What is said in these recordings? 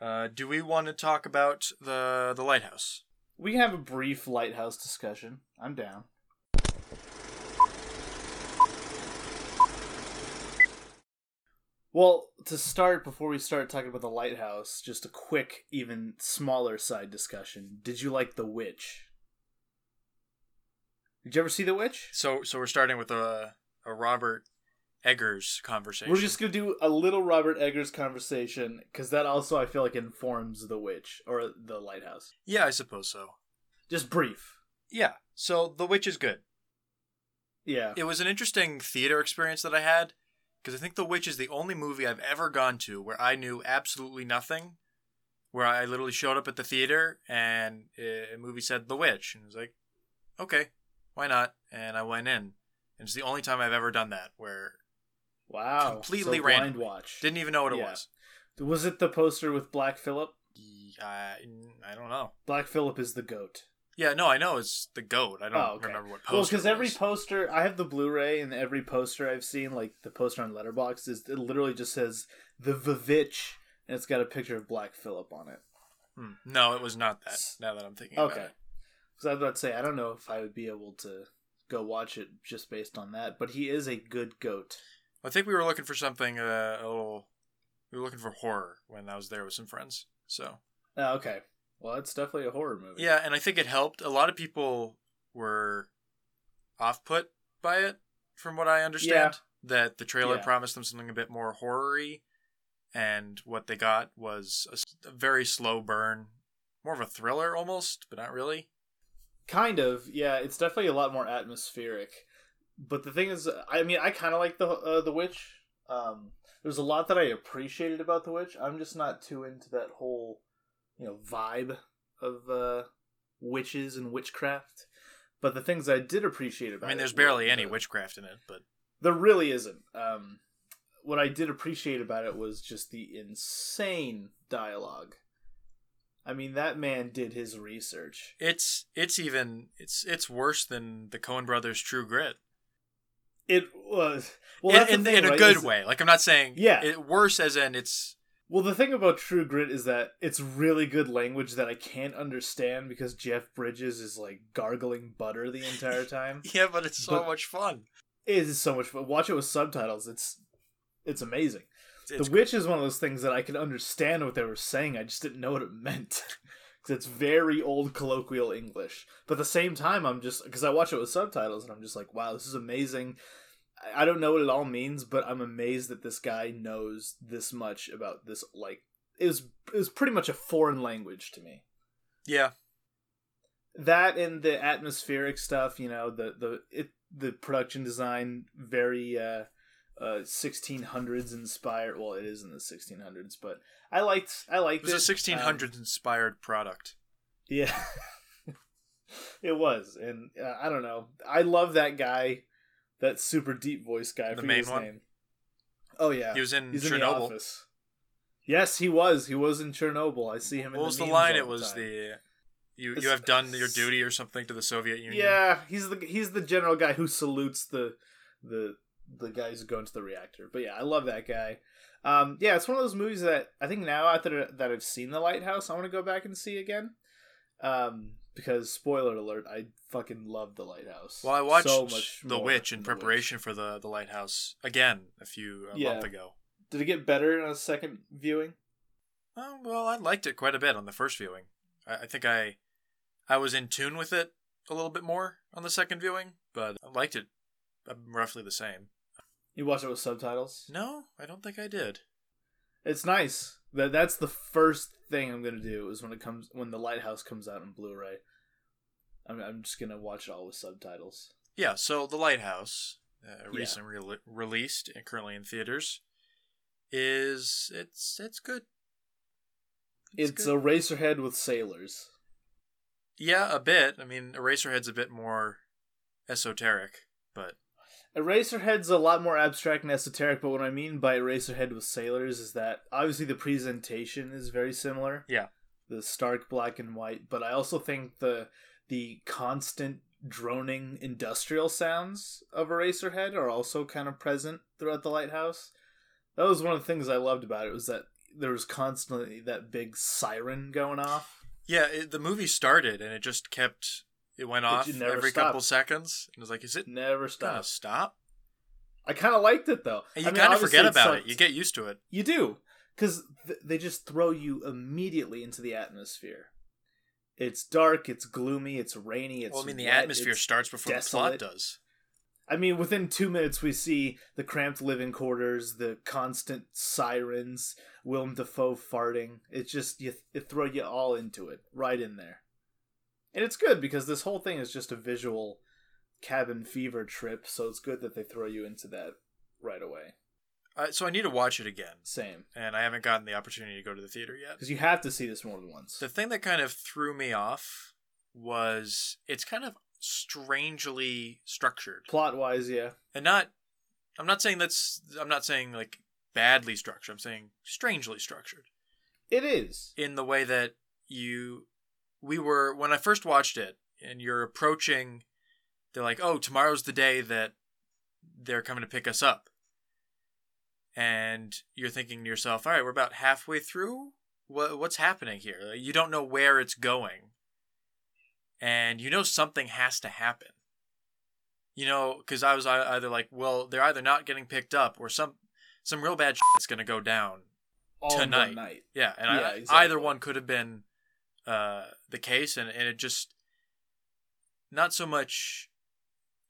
Uh, do we want to talk about the the lighthouse? We can have a brief lighthouse discussion. I'm down. Well, to start, before we start talking about the lighthouse, just a quick, even smaller side discussion. Did you like The Witch? Did you ever see The Witch? So so we're starting with a a Robert Eggers conversation. We're just gonna do a little Robert Eggers conversation because that also I feel like informs The Witch or The Lighthouse. yeah, I suppose so. Just brief. Yeah. So The Witch is good. Yeah. It was an interesting theater experience that I had because I think The Witch is the only movie I've ever gone to where I knew absolutely nothing. Where I literally showed up at the theater and a movie said The Witch and I was like, okay, why not? And I went in. And it's the only time I've ever done that where Wow. completely so random. blind watch. didn't even know what it Yeah. was. Was it the poster with Black Phillip? I, I don't know. Black Phillip is the goat. Yeah, no, I know it's the goat. I don't Oh, okay. remember what poster. Well, because every poster, I have the Blu-ray, and every poster I've seen, like the poster on Letterboxd, is it literally just says the Vivitch, and it's got a picture of Black Phillip on it. Hmm. No, it was not that. Now that I'm thinking about Okay. it. Because I was about to say, I don't know if I would be able to go watch it just based on that, but he is a good goat. I think we were looking for something uh, a little. We were looking for horror when I was there with some friends. So Oh, okay. Well, it's definitely a horror movie. yeah, and I think it helped. A lot of people were off put by it, from what I understand. That the trailer Yeah. promised them something a bit more horror-y, and what they got was a very slow burn, more of a thriller almost, but not really. Kind of, yeah. It's definitely a lot more atmospheric. But the thing is, I mean, I kind of like the uh, the witch. Um, there's a lot that I appreciated about the witch. I'm just not too into that whole, you know, vibe of uh, witches and witchcraft. But the things I did appreciate about I mean, there's were barely any witchcraft in it, but There really isn't. Um, what I did appreciate about it was just the insane dialogue. I mean, that man did his research. it's it's even it's it's worse than the Coen Brothers' True Grit. It was well, in that's the in, thing, in a right, good is- way. Like I'm not saying Yeah. it worse as in it's Well, the thing about True Grit is that it's really good language that I can't understand because Jeff Bridges is like gargling butter the entire time. yeah, but it's so But- much fun. it is so much fun. Watch it with subtitles. It's it's amazing. It's, the Witch is one of those things that I can understand what they were saying. I just didn't know what it meant. It's very old colloquial English. But at the same time, I'm just because I watch it with subtitles and I'm just like, wow, this is amazing. I- I don't know what it all means, but I'm amazed that this guy knows this much about this. Like, it was it was pretty much a foreign language to me. yeah, That and the atmospheric stuff, you know, the the it the production design very uh uh 1600s inspired. Well, it is in the 1600s, but I liked I it liked was a it. 1600s inspired product. Um, yeah. it was, and uh, I don't know. I love that guy, that super deep voice guy. The main his one? name. Oh yeah, He was in he's in the Chernobyl. office. Yes, he was. He was in Chernobyl. I see him. in what was the memes line? It was time. the you you have done your duty or something to the Soviet Union. Yeah, he's the he's the general guy who salutes the the the guys who go into the reactor. But yeah, I love that guy. Um, yeah, it's one of those movies that I think now after that I've seen The Lighthouse, I want to go back and see again. Um, because spoiler alert, I fucking love The Lighthouse. Well, I watched so much The Witch in The Witch. preparation for the the Lighthouse again a few a Yeah. month ago. Did it get better in a second viewing? Oh, well, I liked it quite a bit on the first viewing. I, I think I I was in tune with it a little bit more on the second viewing, but I liked it uh, roughly the same. You watch it with subtitles? No, I don't think I did. It's nice. That that's the first thing I'm gonna do is when it comes when the Lighthouse comes out in Blu-ray. I'm I'm just gonna watch it all with subtitles. Yeah, so The Lighthouse, uh, Yeah. recently re- released and currently in theaters, is it's it's good. It's, good. Eraserhead with sailors. yeah, a bit. I mean, Eraserhead's a bit more esoteric, but Eraserhead's a lot more abstract and esoteric, but what I mean by Eraserhead with sailors is that obviously the presentation is very similar. Yeah. The stark black and white, but I also think the the constant droning industrial sounds of Eraserhead are also kind of present throughout the lighthouse. That was one of the things I loved about it was that there was constantly that big siren going off. Yeah, it, the movie started and it just kept it went off every stopped. couple seconds. And it was like, is it Never gonna stop? I kind of liked it though. And you I mean, kind of forget about it. You get used to it. You do, because th- they just throw you immediately into the atmosphere. It's dark. It's gloomy. It's rainy. It's well, I mean, the wet, atmosphere starts before desolate. the plot does. I mean, within two minutes, we see the cramped living quarters, the constant sirens, Willem Dafoe farting. It's just you, it throw you all into it, right in there, and it's good because this whole thing is just a visual cabin fever trip. So it's good that they throw you into that right away. Uh, so I need to watch it again, Same, and I haven't gotten the opportunity to go to the theater yet. because you have to see this more than once. The thing that kind of threw me off was it's kind of strangely structured. Plot wise, yeah. And not I'm not saying that's I'm not saying like badly structured. I'm saying strangely structured It is. in the way that you we were when I first watched it and you're approaching they're like, "Oh, tomorrow's the day that they're coming to pick us up." And you're thinking to yourself, "All right, we're about halfway through. What what's happening here?" Like, You don't know where it's going. And you know something has to happen. You know, because I was either like, well, they're either not getting picked up, or some some real bad shit's gonna go down. All Tonight. night. Yeah, and Yeah, I, exactly. either one could have been uh, the case, and, and it just not so much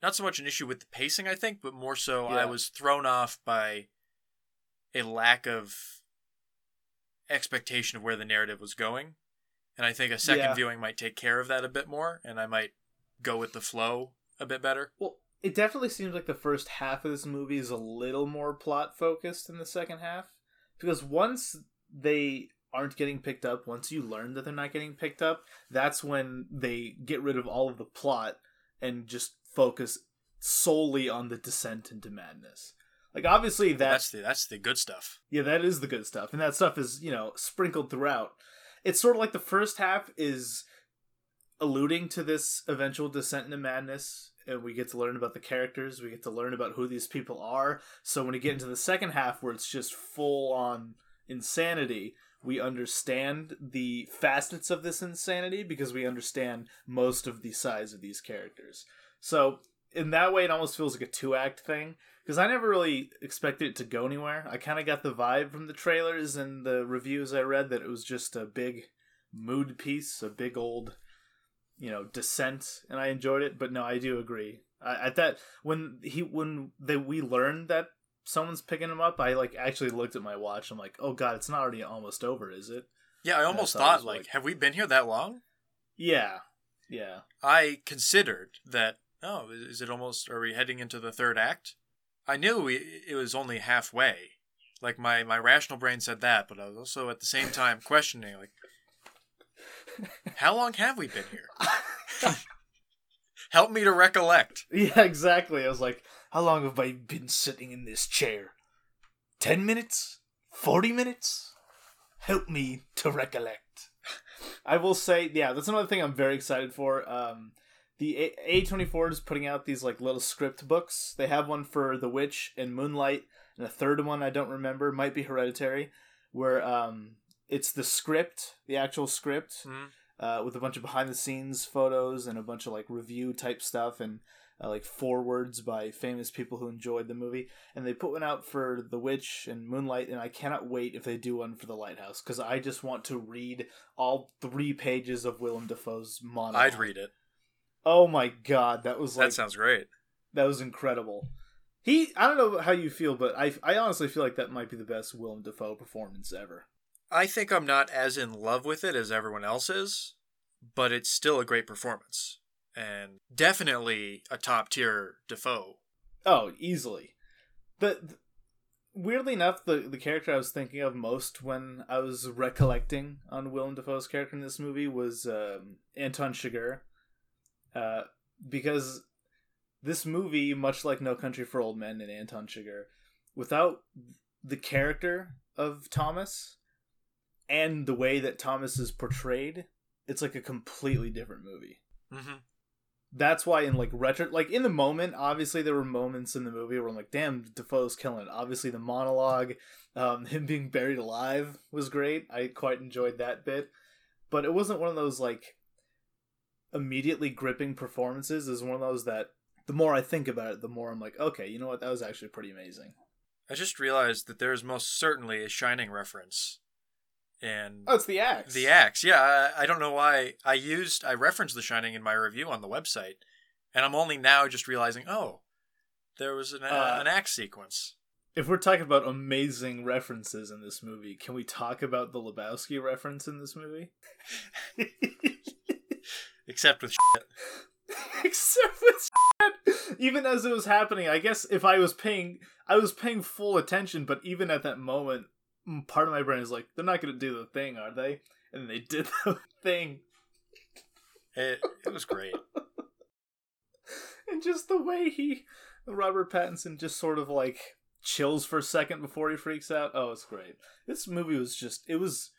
not so much an issue with the pacing, I think, but more so I was thrown off by a lack of expectation of where the narrative was going, and I think a second Yeah. viewing might take care of that a bit more, and I might go with the flow a bit better. Well, it definitely seems like the first half of this movie is a little more plot focused than the second half. Because once they aren't getting picked up, once you learn that they're not getting picked up, that's when they get rid of all of the plot and just focus solely on the descent into madness. Like obviously that That's the that's the good stuff. yeah, that is the good stuff. And that stuff is, you know, sprinkled throughout. It's sort of like the first half is alluding to this eventual descent into madness. And we get to learn about the characters. We get to learn about who these people are. So when we get into the second half, where it's just full on insanity, we understand the facets of this insanity because we understand most of the size of these characters. So in that way, it almost feels like a two act thing because I never really expected it to go anywhere. I kind of got the vibe from the trailers and the reviews I read that it was just a big mood piece, a big old, you know, descent, and I enjoyed it. But no, I do agree. I, at that when he when they we learned that someone's picking him up, I like actually looked at my watch. I'm like, oh god, it's not already almost over, is it? Yeah, I almost thought thought like, like- have we been here that long? Yeah, yeah. I considered that. Oh, is it almost? Are we heading into the third act? I knew we, it was only halfway. Like my my rational brain said that, but I was also at the same time questioning, like, how long have we been here? Help me to recollect. Yeah, exactly. I was like, how long have I been sitting in this chair? Ten minutes? Forty minutes? Help me to recollect. I will say, yeah, that's another thing I'm very excited for. Um, the A twenty four is putting out these like little script books. They have one for The Witch and Moonlight, and a third one I don't remember might be Hereditary, where um, it's the script, the actual script, Mhm. uh, with a bunch of behind the scenes photos and a bunch of like review type stuff and uh, like forwards by famous people who enjoyed the movie. And they put one out for The Witch and Moonlight, and I cannot wait if they do one for The Lighthouse because I just want to read all three pages of Willem Dafoe's monologue. I'd read it. Oh my god, that was like that sounds great. that was incredible. He, I don't know how you feel, but I, I honestly feel like that might be the best Willem Dafoe performance ever. I think I'm not as in love with it as everyone else is, but it's still a great performance and definitely a top tier Dafoe. Oh, easily. The, the- weirdly enough, the the character I was thinking of most when I was recollecting on Willem Dafoe's character in this movie was um, Anton Chigurh, uh, because this movie, much like No Country for Old Men and Anton Chigurh, without the character of Thomas and the way that Thomas is portrayed, it's like a completely different movie. Mm-hmm. That's why in like retro like in the moment obviously there were moments in the movie where i'm like damn Dafoe's killing it. Obviously the monologue um him being buried alive was great. I quite enjoyed that bit. But it wasn't one of those like immediately gripping performances. Is one of those that the more i think about it the more i'm like okay you know what? That was actually pretty amazing. I just realized that there is most certainly a Shining reference. And oh it's the axe the axe, yeah. I, I don't know why I used I referenced The Shining in my review on the website, and I'm only now just realizing, oh, there was an, uh, Uh, an axe sequence. if we're talking about amazing references in this movie can we talk about the lebowski reference in this movie Except with except with even as it was happening i guess if i was paying i was paying full attention but even at that moment part of my brain is like they're not going to do the thing are they and they did the thing It, it was great. and just the way he robert pattinson just sort of like chills for a second before he freaks out oh it's great this movie was just it was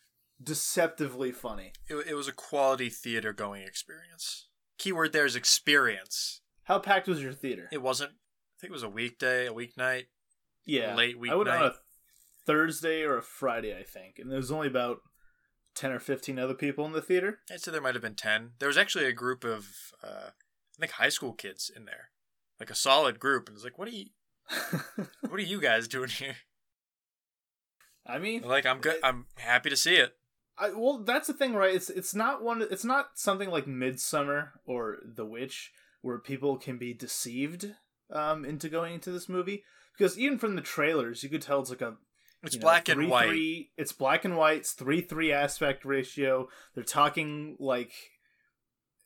deceptively funny It, it was a quality theater going experience. Keyword there is experience. how packed was your theater It wasn't. I think it was a weekday, a weeknight. yeah late i went on weeknight. a thursday or a friday i think and there was only about 10 or 15 other people in the theater I'd say there might have been ten. There was actually a group of, uh, I think, high school kids in there, like a solid group. And it's like, what are you, what are you guys doing here? i mean Like, I'm good. I'm happy to see it. I, well, that's the thing, right? It's it's not one. It's not something like Midsummer or The Witch where people can be deceived um, into going into this movie because even from the trailers, you could tell it's like a It's you know, black and three, white. Three, it's black and white. It's three three aspect ratio. They're talking like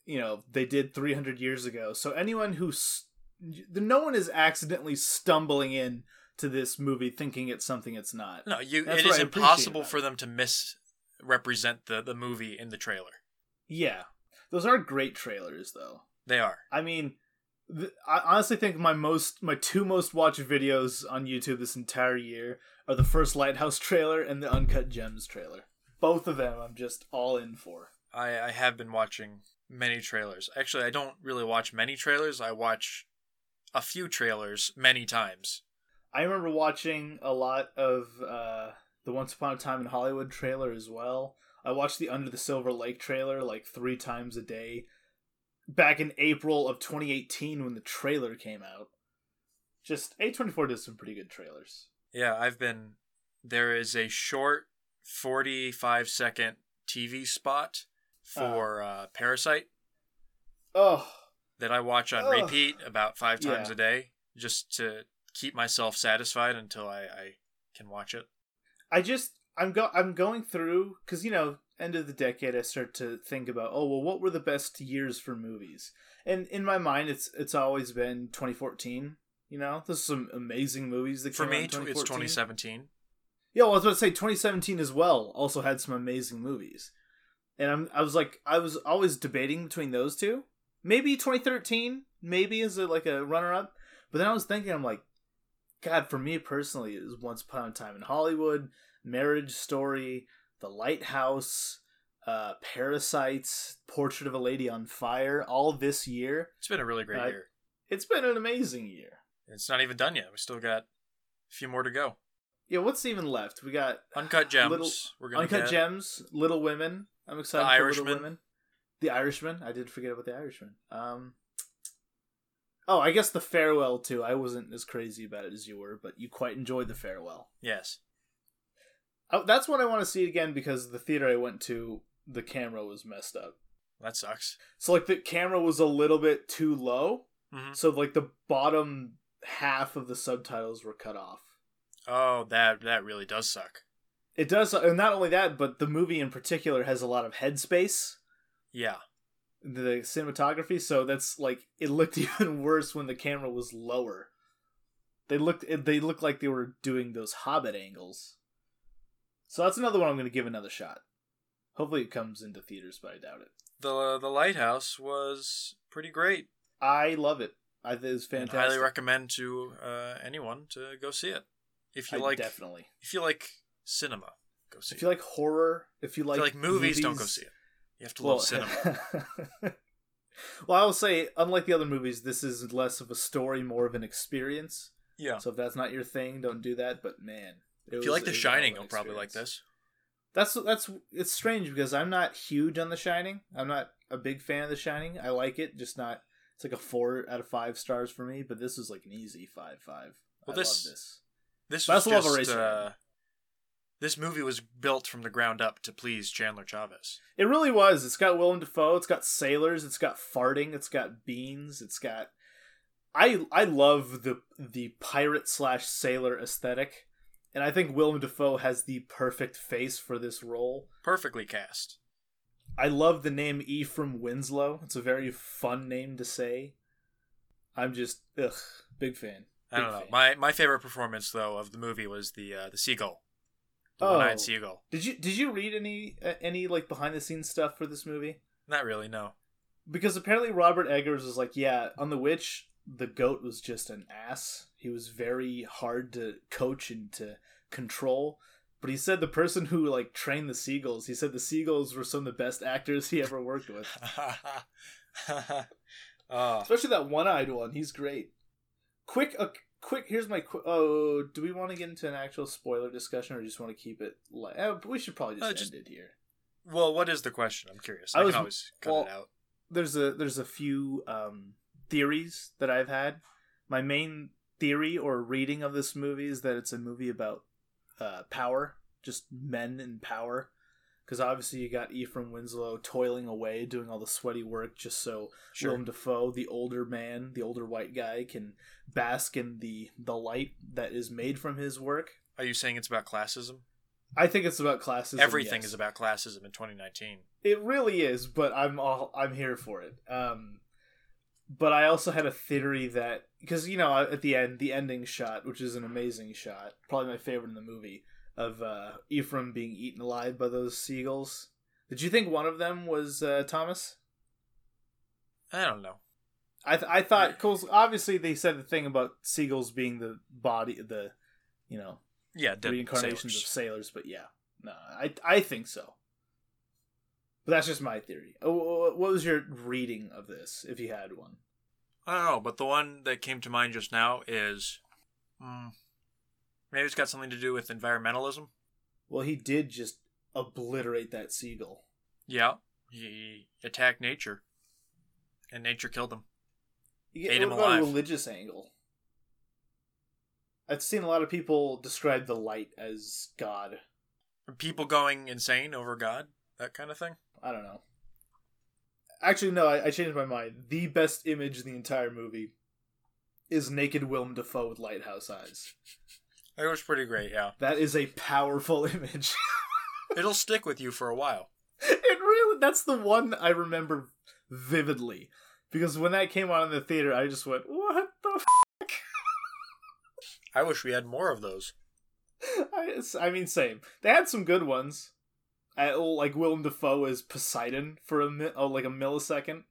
you know they did three hundred years ago. So anyone who's no one is accidentally stumbling in to this movie thinking it's something it's not. No, you. That's it is I impossible for them to misrepresent the the movie in the trailer. Yeah, those are great trailers though. They are. I mean, I honestly think my most, my two most watched videos on YouTube this entire year are the first Lighthouse trailer and the Uncut Gems trailer. Both of them, I'm just all in for. I I have been watching many trailers. Actually, I don't really watch many trailers. I watch a few trailers many times. I remember watching a lot of uh, the Once Upon a Time in Hollywood trailer as well. I watched the Under the Silver Lake trailer like three times a day back in April of 2018 when the trailer came out. Just A24 did some pretty good trailers. Yeah, I've been. There is a short, forty-five second TV spot for uh, Parasite Oh, that I watch on Ugh. repeat about five times Yeah. a day, just to keep myself satisfied until I, I can watch it. I just I'm go I'm going through because you know end of the decade I start to think about oh well what were the best years for movies and in my mind it's it's always been 2014 you know? There's some amazing movies that For came out me, it's 2017. yeah well, I was about to say 2017 as well also had some amazing movies. And I'm I was like I was always debating between those two. Maybe 2013 maybe is it like a runner up but then I was thinking I'm like God for me personally it was Once Upon a Time in Hollywood Marriage Story The Lighthouse uh Parasites Portrait of a Lady on Fire all this year. It's been a really great I- year. it's been an amazing year It's not even done yet. We still got a few more to go. yeah what's even left we got Uncut Gems. Little- we're gonna Uncut get. Gems, Little Women. I'm excited The for Irishman. Little Women. The Irishman. I did forget about the Irishman. Um. Oh, I guess the farewell too. I wasn't as crazy about it as you were, but you quite enjoyed the farewell. Yes. Oh, that's what I want to see again because the theater I went to, the camera was messed up. That sucks. So like the camera was a little bit too low, hmm so like the bottom half of the subtitles were cut off. Oh, that that really does suck. It does, and not only that, but the movie in particular has a lot of headspace. Yeah. the cinematography so that's like it looked even worse when the camera was lower they looked they looked like they were doing those hobbit angles so that's another one i'm going to give another shot hopefully it comes into theaters but i doubt it The the lighthouse was pretty great. i love it i think it's fantastic highly recommend to uh, anyone to go see it. If you I like definitely if you like cinema, go see if it. If you like horror if you If like you like movies, don't go see it. You have to love cinema. Well, I will say, unlike the other movies, this is less of a story, more of an experience. Yeah. So if that's not your thing, don't do that. But man, it If you like The was Shining, you'll probably like this. That's that's it's strange because I'm not huge on The Shining. I'm not a big fan of The Shining. I like it, just not. It's like a four out of five stars for me. But this is like an easy five five. Well, I this- love this. This But I was also love just, Eraserhead. uh, this movie was built from the ground up to please Chandler Chavez. It really was. It's got Willem Dafoe. It's got sailors. It's got farting. It's got beans. It's got. I I love the the pirate slash sailor aesthetic, and I think Willem Dafoe has the perfect face for this role. Perfectly cast. I love the name Ephraim Winslow. It's a very fun name to say. I'm just ugh, big fan. I don't know. fan. My my favorite performance though of the movie was the uh, the seagull, the Oh. one-eyed seagull. Did you did you read any uh, any like behind the scenes stuff for this movie? Not really, no. because apparently Robert Eggers was like, yeah, on The Witch, the goat was just an ass. He was very hard to coach and to control. But he said the person who like trained the seagulls, he said the seagulls were some of the best actors he ever worked with. oh, Especially that one-eyed one. He's great. Quick, uh, quick. Here's my. Qu- oh, do we want to get into an actual spoiler discussion, or just want to keep it? like uh, we should probably just Uh, end it here. well, what is the question? I'm curious. I I, was- can always cut well, it out. there's a there's a few um, theories that I've had. My main theory or reading of this movie is that it's a movie about uh, power, just men in power. Because obviously you got Ephraim Winslow toiling away, doing all the sweaty work, just so Sure. Willem Dafoe, the older man, the older white guy, can bask in the the light that is made from his work. Are you saying it's about classism? I think it's about classism. Everything yes. is about classism in 2019. It really is, but I'm all I'm here for it. Um, but I also had a theory that because you know at the end, the ending shot, which is an amazing shot, probably my favorite in the movie, of uh, Ephraim being eaten alive by those seagulls. Did you think one of them was uh, Thomas? I don't know. I th- I thought, cause obviously they said the thing about seagulls being the body, the you know Yeah, reincarnations sailors. of sailors, but yeah, no, I I think so. But that's just my theory. Oh, What was your reading of this, if you had one? I don't know, but the one that came to mind just now is mm, maybe it's got something to do with environmentalism. Well, he did just obliterate that seagull. Yeah, he attacked nature, and nature killed him. You Ate him about a alive. religious angle? I've seen a lot of people describe the light as God. People going insane over God, that kind of thing. I don't know. Actually, no, I, I changed my mind. The best image in the entire movie is naked Willem Dafoe with lighthouse eyes. That was pretty great. Yeah, That is a powerful image. it'll stick with you for a while. it really that's the one I remember vividly. Because when that came on in the theater, I just went, What the f I wish we had more of those. I, I mean, same. They had some good ones. I, like Willem Dafoe as Poseidon for a mi- oh, like a millisecond.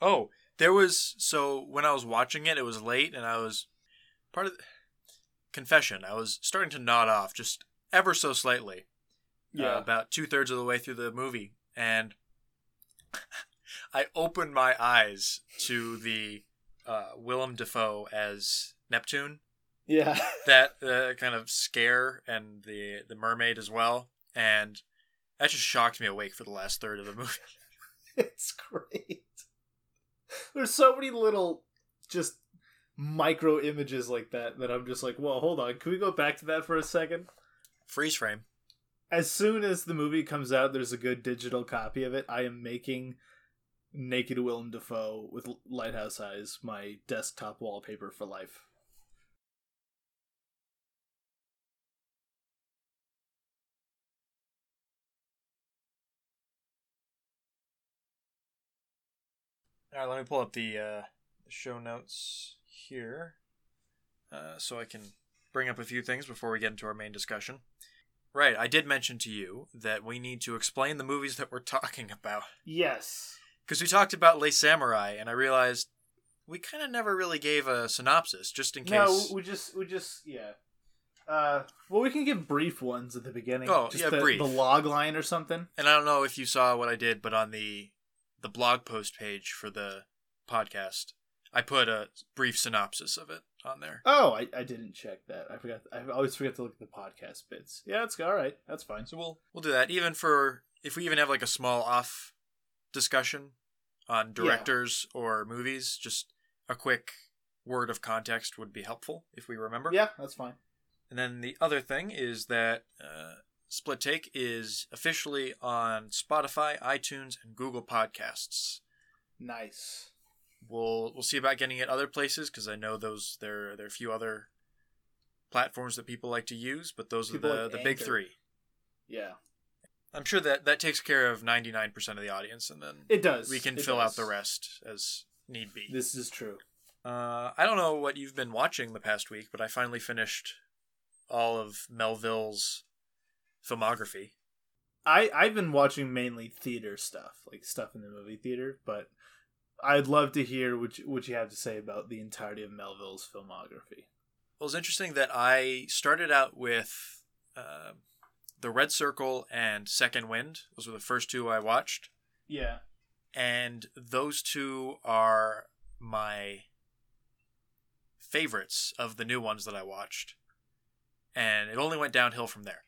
Oh, there was so when I was watching it, it was late, and I was part of confession. I was starting to nod off just ever so slightly. uh, about two thirds of the way through the movie, and I opened my eyes to the uh, Willem Dafoe as Neptune, yeah. that uh, kind of scare, and the the mermaid as well, and that just shocked me awake for the last third of the movie. it's great. There's so many little just micro images like that that I'm just like, whoa, hold on. Can we go back to that for a second? Freeze frame. As soon as the movie comes out, there's a good digital copy of it. I am making naked Willem Dafoe with lighthouse eyes my desktop wallpaper for life. All right, let me pull up the, uh, show notes here, uh, so I can bring up a few things before we get into our main discussion. Right, I did mention to you that we need to explain the movies that we're talking about Yes. because we talked about Le Samouraï, and I realized we kind of never really gave a synopsis, just in case. No, we just we just yeah. Uh, well, we can give brief ones at the beginning. Oh, just yeah, the, brief. The log line or something. And I don't know if you saw what I did, but on the the blog post page for the podcast, I put a brief synopsis of it on there. Oh, I, I didn't check that. I forgot. I always forget to look at the podcast bits. Yeah, it's all right. That's fine. So we'll we'll do that even for if we even have like a small off discussion on directors or movies, just a quick word of context would be helpful if we remember. Yeah, that's fine. And then the other thing is that uh, Split Take is officially on Spotify, iTunes, and Google Podcasts. Nice. We'll we'll see about getting it other places because I know those there there are a few other platforms that people like to use, but those People are the like the big three. Yeah, I'm sure that that takes care of 99% of the audience, and then it does. we can It fill out the rest as need be. This is true. Uh, I don't know what you've been watching the past week, but I finally finished all of Melville's filmography. I I've been watching mainly theater stuff, like stuff in the movie theater, but I'd love to hear what you, what you have to say about the entirety of Melville's filmography. Well, it's interesting that I started out with uh, The Red Circle and Second Wind. Those were the first two I watched. Yeah. And those two are my favorites of the new ones that I watched. And it only went downhill from there.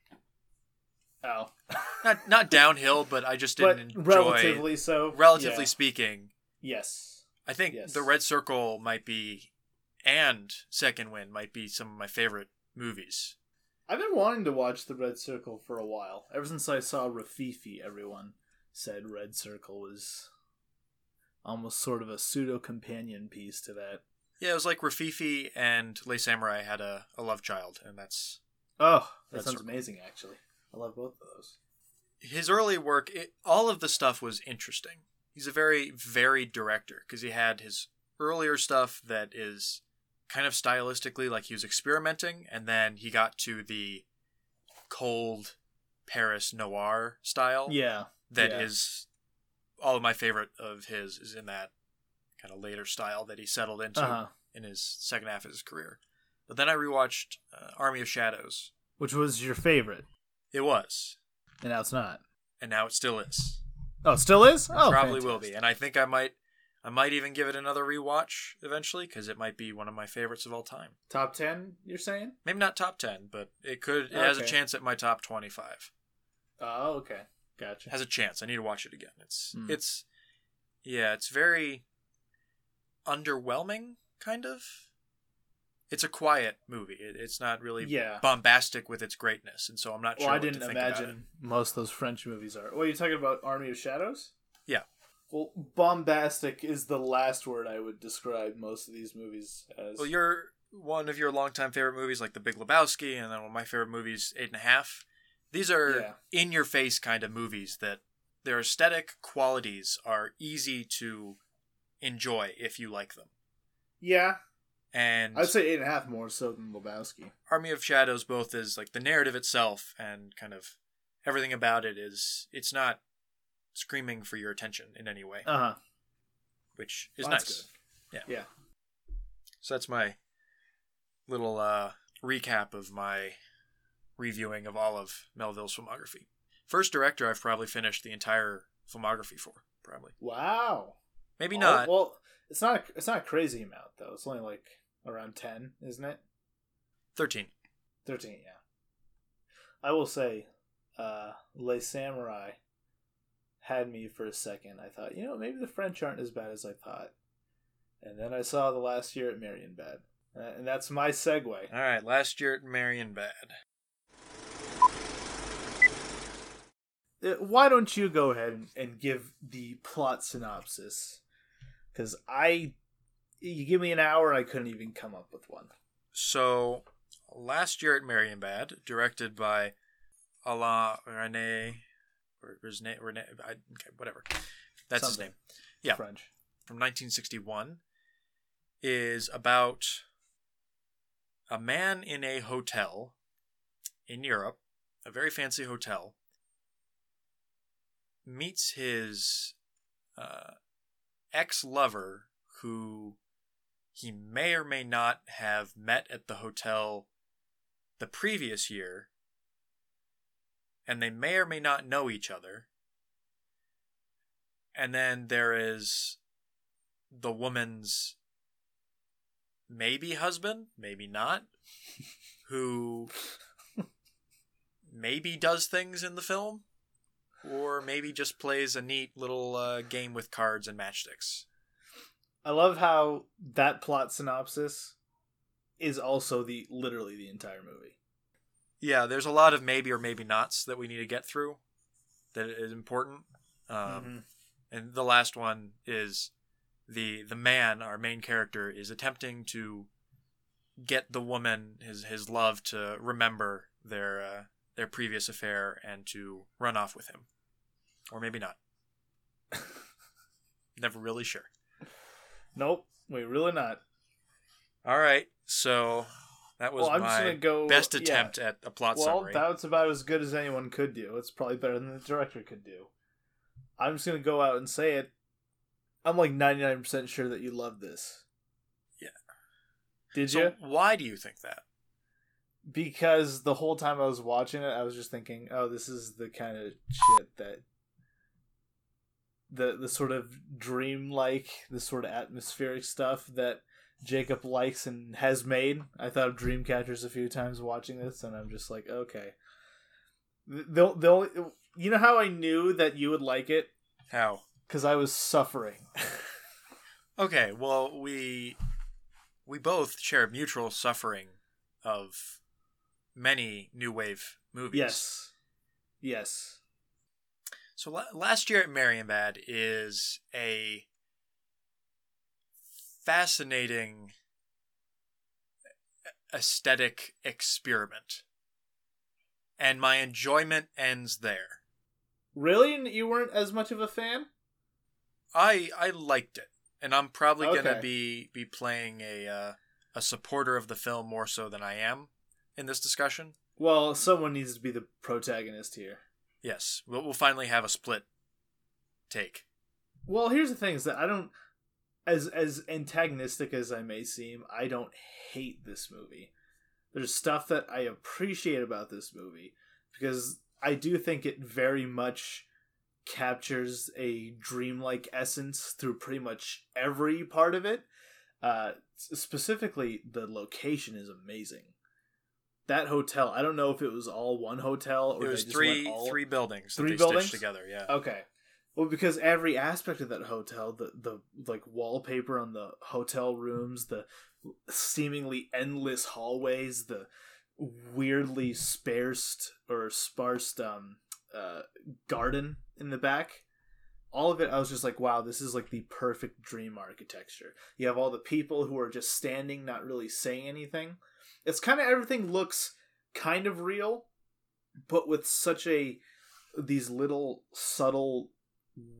Oh. Not not downhill, but I just didn't enjoy relatively so. relatively Yeah. speaking. Yes. I think Yes. The Red Circle might be and Second Wind might be some of my favorite movies. I've been wanting to watch The Red Circle for a while. Ever since I saw Rififi, everyone said Red Circle was almost sort of a pseudo companion piece to that. Yeah, it was like Rififi and Le Samouraï had a, a love child, and that's Oh, that sounds amazing, actually. I love both of those. his early work. It, all of the stuff was interesting. He's a very varied director because he had his earlier stuff that is kind of stylistically like he was experimenting, and then he got to the cold Paris noir style. Yeah. that is yeah. all of my favorite of his is in that kind of later style that he settled into Uh-huh. in his second half of his career. But then I rewatched uh, Army of Shadows. Which was your favorite, It was, and now it's not. and now it still is. Oh, it still is? Oh, Probably will be, and I think I might, I might even give it another rewatch eventually because it might be one of my favorites of all time. Top 10, you're saying? Maybe not top ten, but it could. It has a chance at my top twenty-five. Oh, okay. Gotcha. has a chance. I need to watch it again. It's Hmm. it's yeah, it's very underwhelming kind of. It's a quiet movie. It, it's not really Yeah. bombastic with its greatness, and so I'm not sure Well, I what didn't imagine most of those French movies are. Well, you're talking about? Army of Shadows? Yeah. Well, bombastic is the last word I would describe most of these movies as. Well, you're one of your longtime favorite movies, like The Big Lebowski, and then one of my favorite movies, Eight and a Half. These are Yeah. in your face kind of movies that their aesthetic qualities are easy to enjoy if you like them. yeah, And I'd say eight and a half more so than Lebowski. Army of Shadows both is like the narrative itself and kind of everything about it is it's not screaming for your attention in any way, Uh huh. which is Well, nice. Yeah. Yeah. So that's my little uh, recap of my reviewing of all of Melville's filmography. First director I've probably finished the entire filmography for, probably. Wow. Maybe Oh, not. Well, it's not. It's not a crazy amount though. It's only like around ten, isn't it? 13. Thirteen. Yeah. I will say, uh, Le Samouraï had me for a second. I thought, you know, maybe the French aren't as bad as I thought. And then I saw the last year at Marienbad, uh, and that's my segue. All right, last year at Marienbad. Uh, Why don't you go ahead and, and give the plot synopsis? Because I, you give me an hour, I couldn't even come up with one. So, last year at Marienbad, directed by Alain Resnais, or Rene, Rene, I, okay, whatever. That's his name. Yeah. French. From 1961, is about a man in a hotel in Europe, a very fancy hotel, meets his uh, ex lover who he may or may not have met at the hotel the previous year, and they may or may not know each other. and then there is the woman's maybe husband, maybe not, who maybe does things in the film, or maybe just plays a neat little uh, game with cards and matchsticks. I love how that plot synopsis is also the literally the entire movie. Yeah, there's a lot of maybe or maybe nots that we need to get through that is important. Um, Mhm. And the last one is the the man, our main character, is attempting to get the woman, his his love, to remember their uh, their previous affair and to run off with him, or maybe not. Never really sure. Nope, wait, really not. All right, so that was well, I'm my gonna go best yeah. attempt at a plot Well, summary. that's about as good as anyone could do. It's probably better than the director could do. I'm just gonna go out and say it. I'm like 99% sure that you love this. Yeah. Did so you? why do you think that? Because the whole time I was watching it, I was just thinking, "Oh, this is the kind of shit that the the sort of dream-like, the sort of atmospheric stuff that Jacob likes and has made." I thought of Dreamcatchers a few times watching this, and I'm just like, "Okay." The the only, you know how I knew that you would like it How? because I was suffering. Okay, well we we both share mutual suffering of many new wave movies. yes, yes. So la- last year at Marienbad is a fascinating aesthetic experiment. And my enjoyment ends there. Really, you weren't as much of a fan? I I liked it, and I'm probably Okay. gonna be be playing a uh, a supporter of the film more so than I am in this discussion. Well, someone needs to be the protagonist here. Yes, we'll, we'll finally have a split take. Well, here's the thing: is that I don't, as as antagonistic as I may seem, I don't hate this movie. There's stuff that I appreciate about this movie because I do think it very much captures a dreamlike essence through pretty much every part of it. Uh, specifically, the location is amazing. That hotel, I don't know if it was all one hotel or It was three all... three buildings Three buildings? together. Yeah. Okay. Well, because every aspect of that hotel, the the like wallpaper on the hotel rooms, the seemingly endless hallways, the weirdly sparse or sparse um uh garden in the back, all of it I was just like, wow, this is like the perfect dream architecture. You have all the people who are just standing, not really saying anything. It's kind of everything looks kind of real, but with such a these little subtle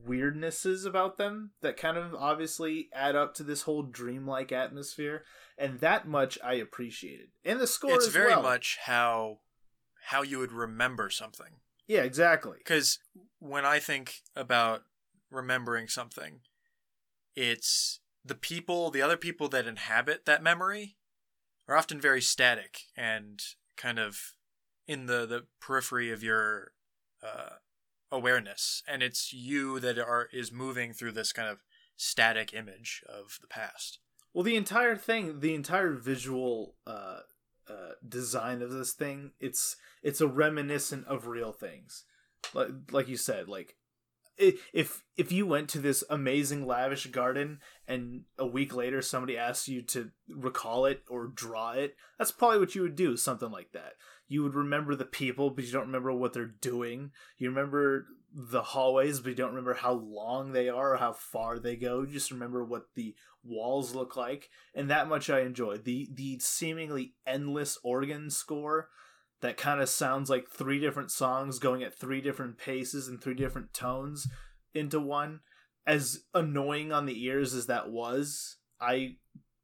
weirdnesses about them that kind of obviously add up to this whole dreamlike atmosphere and that much i appreciated and the score it's very well. much how how you would remember something. yeah exactly Because when I think about remembering something, it's the people, the other people that inhabit that memory are often very static and kind of in the, the periphery of your uh, awareness. And it's you that are is moving through this kind of static image of the past. well the entire thing the entire visual uh uh design of this thing it's it's a reminiscent of real things like like you said like if if you went to this amazing lavish garden and a week later somebody asks you to recall it or draw it that's probably what you would do something like that. You would remember the people but you don't remember what they're doing. You remember the hallways but you don't remember how long they are or how far they go. You just remember what the walls look like. And that much i enjoy. The the seemingly endless organ score that kind of sounds like three different songs going at three different paces and three different tones into one. As annoying on the ears as that was, I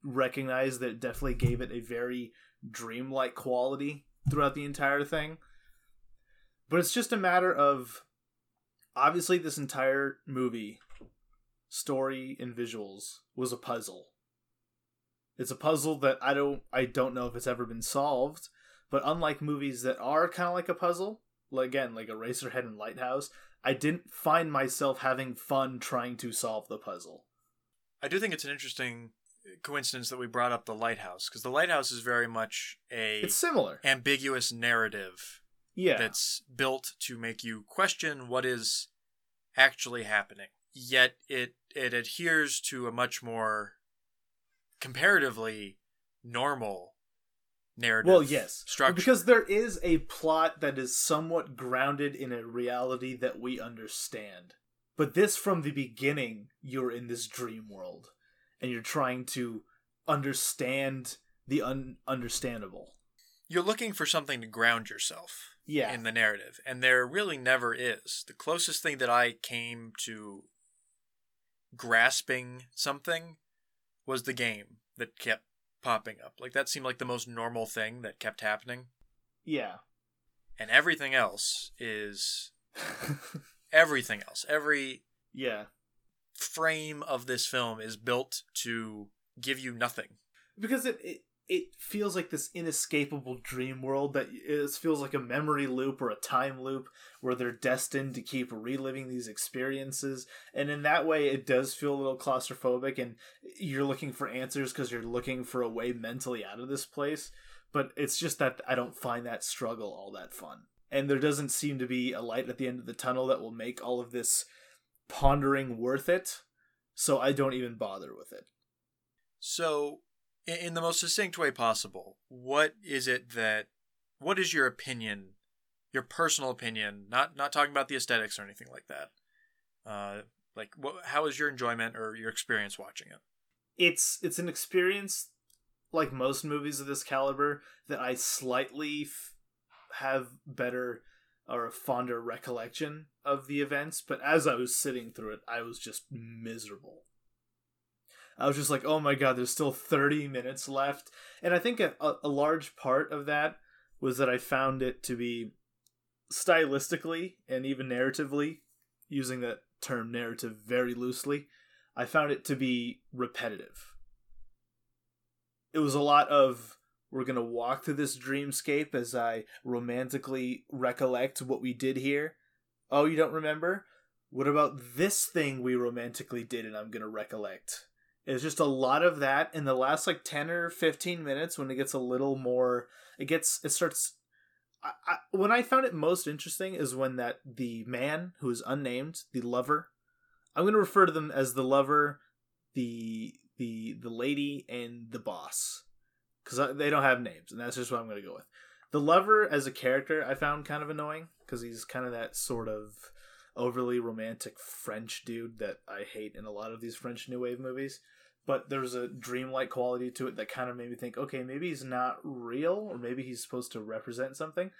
recognize that it definitely gave it a very dreamlike quality throughout the entire thing. But it's just a matter of obviously this entire movie story and visuals was a puzzle. It's a puzzle that I don't I don't know if it's ever been solved, but unlike movies that are kind of like a puzzle, again like Eraserhead and Lighthouse, I didn't find myself having fun trying to solve the puzzle. I do think it's an interesting uh, coincidence that we brought up the lighthouse because the lighthouse is very much a It's similar. ambiguous narrative Yeah. that's built to make you question what is actually happening. Yet it it adheres to a much more comparatively normal narrative. Well, yes. structure. Because there is a plot that is somewhat grounded in a reality that we understand. But this, from the beginning, you're in this dream world and you're trying to understand the ununderstandable. You're looking for something to ground yourself Yeah. in the narrative, and there really never is. The closest thing that I came to grasping something was the game that kept popping up. Like that seemed like the most normal thing that kept happening. yeah. And everything else is everything else. Every yeah. frame of this film is built to give you nothing. because it, it it feels like this inescapable dream world that it feels like a memory loop or a time loop where they're destined to keep reliving these experiences. And in that way it does feel a little claustrophobic and you're looking for answers because you're looking for a way mentally out of this place. But it's just that i don't find that struggle all that fun. And there doesn't seem to be a light at the end of the tunnel that will make all of this pondering worth it. So i don't even bother with it. So, in, the most succinct way possible, what is it that what is your opinion, your personal opinion, not not talking about the aesthetics or anything like that. Uh like what how is your enjoyment or your experience watching it? it's it's an experience like most movies of this caliber that I slightly f- have better or a fonder recollection of the events, but as I was sitting through it, I was just miserable. I was just like, "Oh my god, there's still 30 minutes left." And I think a, a, large part of that was that I found it to be stylistically and even narratively, using that term narrative very loosely, I found it to be repetitive. It was a lot of we're going to walk through this dreamscape as I romantically recollect what we did here. Oh, you don't remember? What about this thing we romantically did and I'm going to recollect? It's just a lot of that in the last like 10 or 15 minutes when it gets a little more it gets it starts I, I, when I found it most interesting is when that the man who is unnamed, the lover, I'm going to refer to them as the lover, the the the lady, and the boss, because they don't have names, and that's just what I'm going to go with. The lover as a character, I found kind of annoying because he's kind of that sort of overly romantic French dude that I hate in a lot of these French New Wave movies. But there's a dreamlike quality to it that kind of made me think, okay, maybe he's not real, or maybe he's supposed to represent something.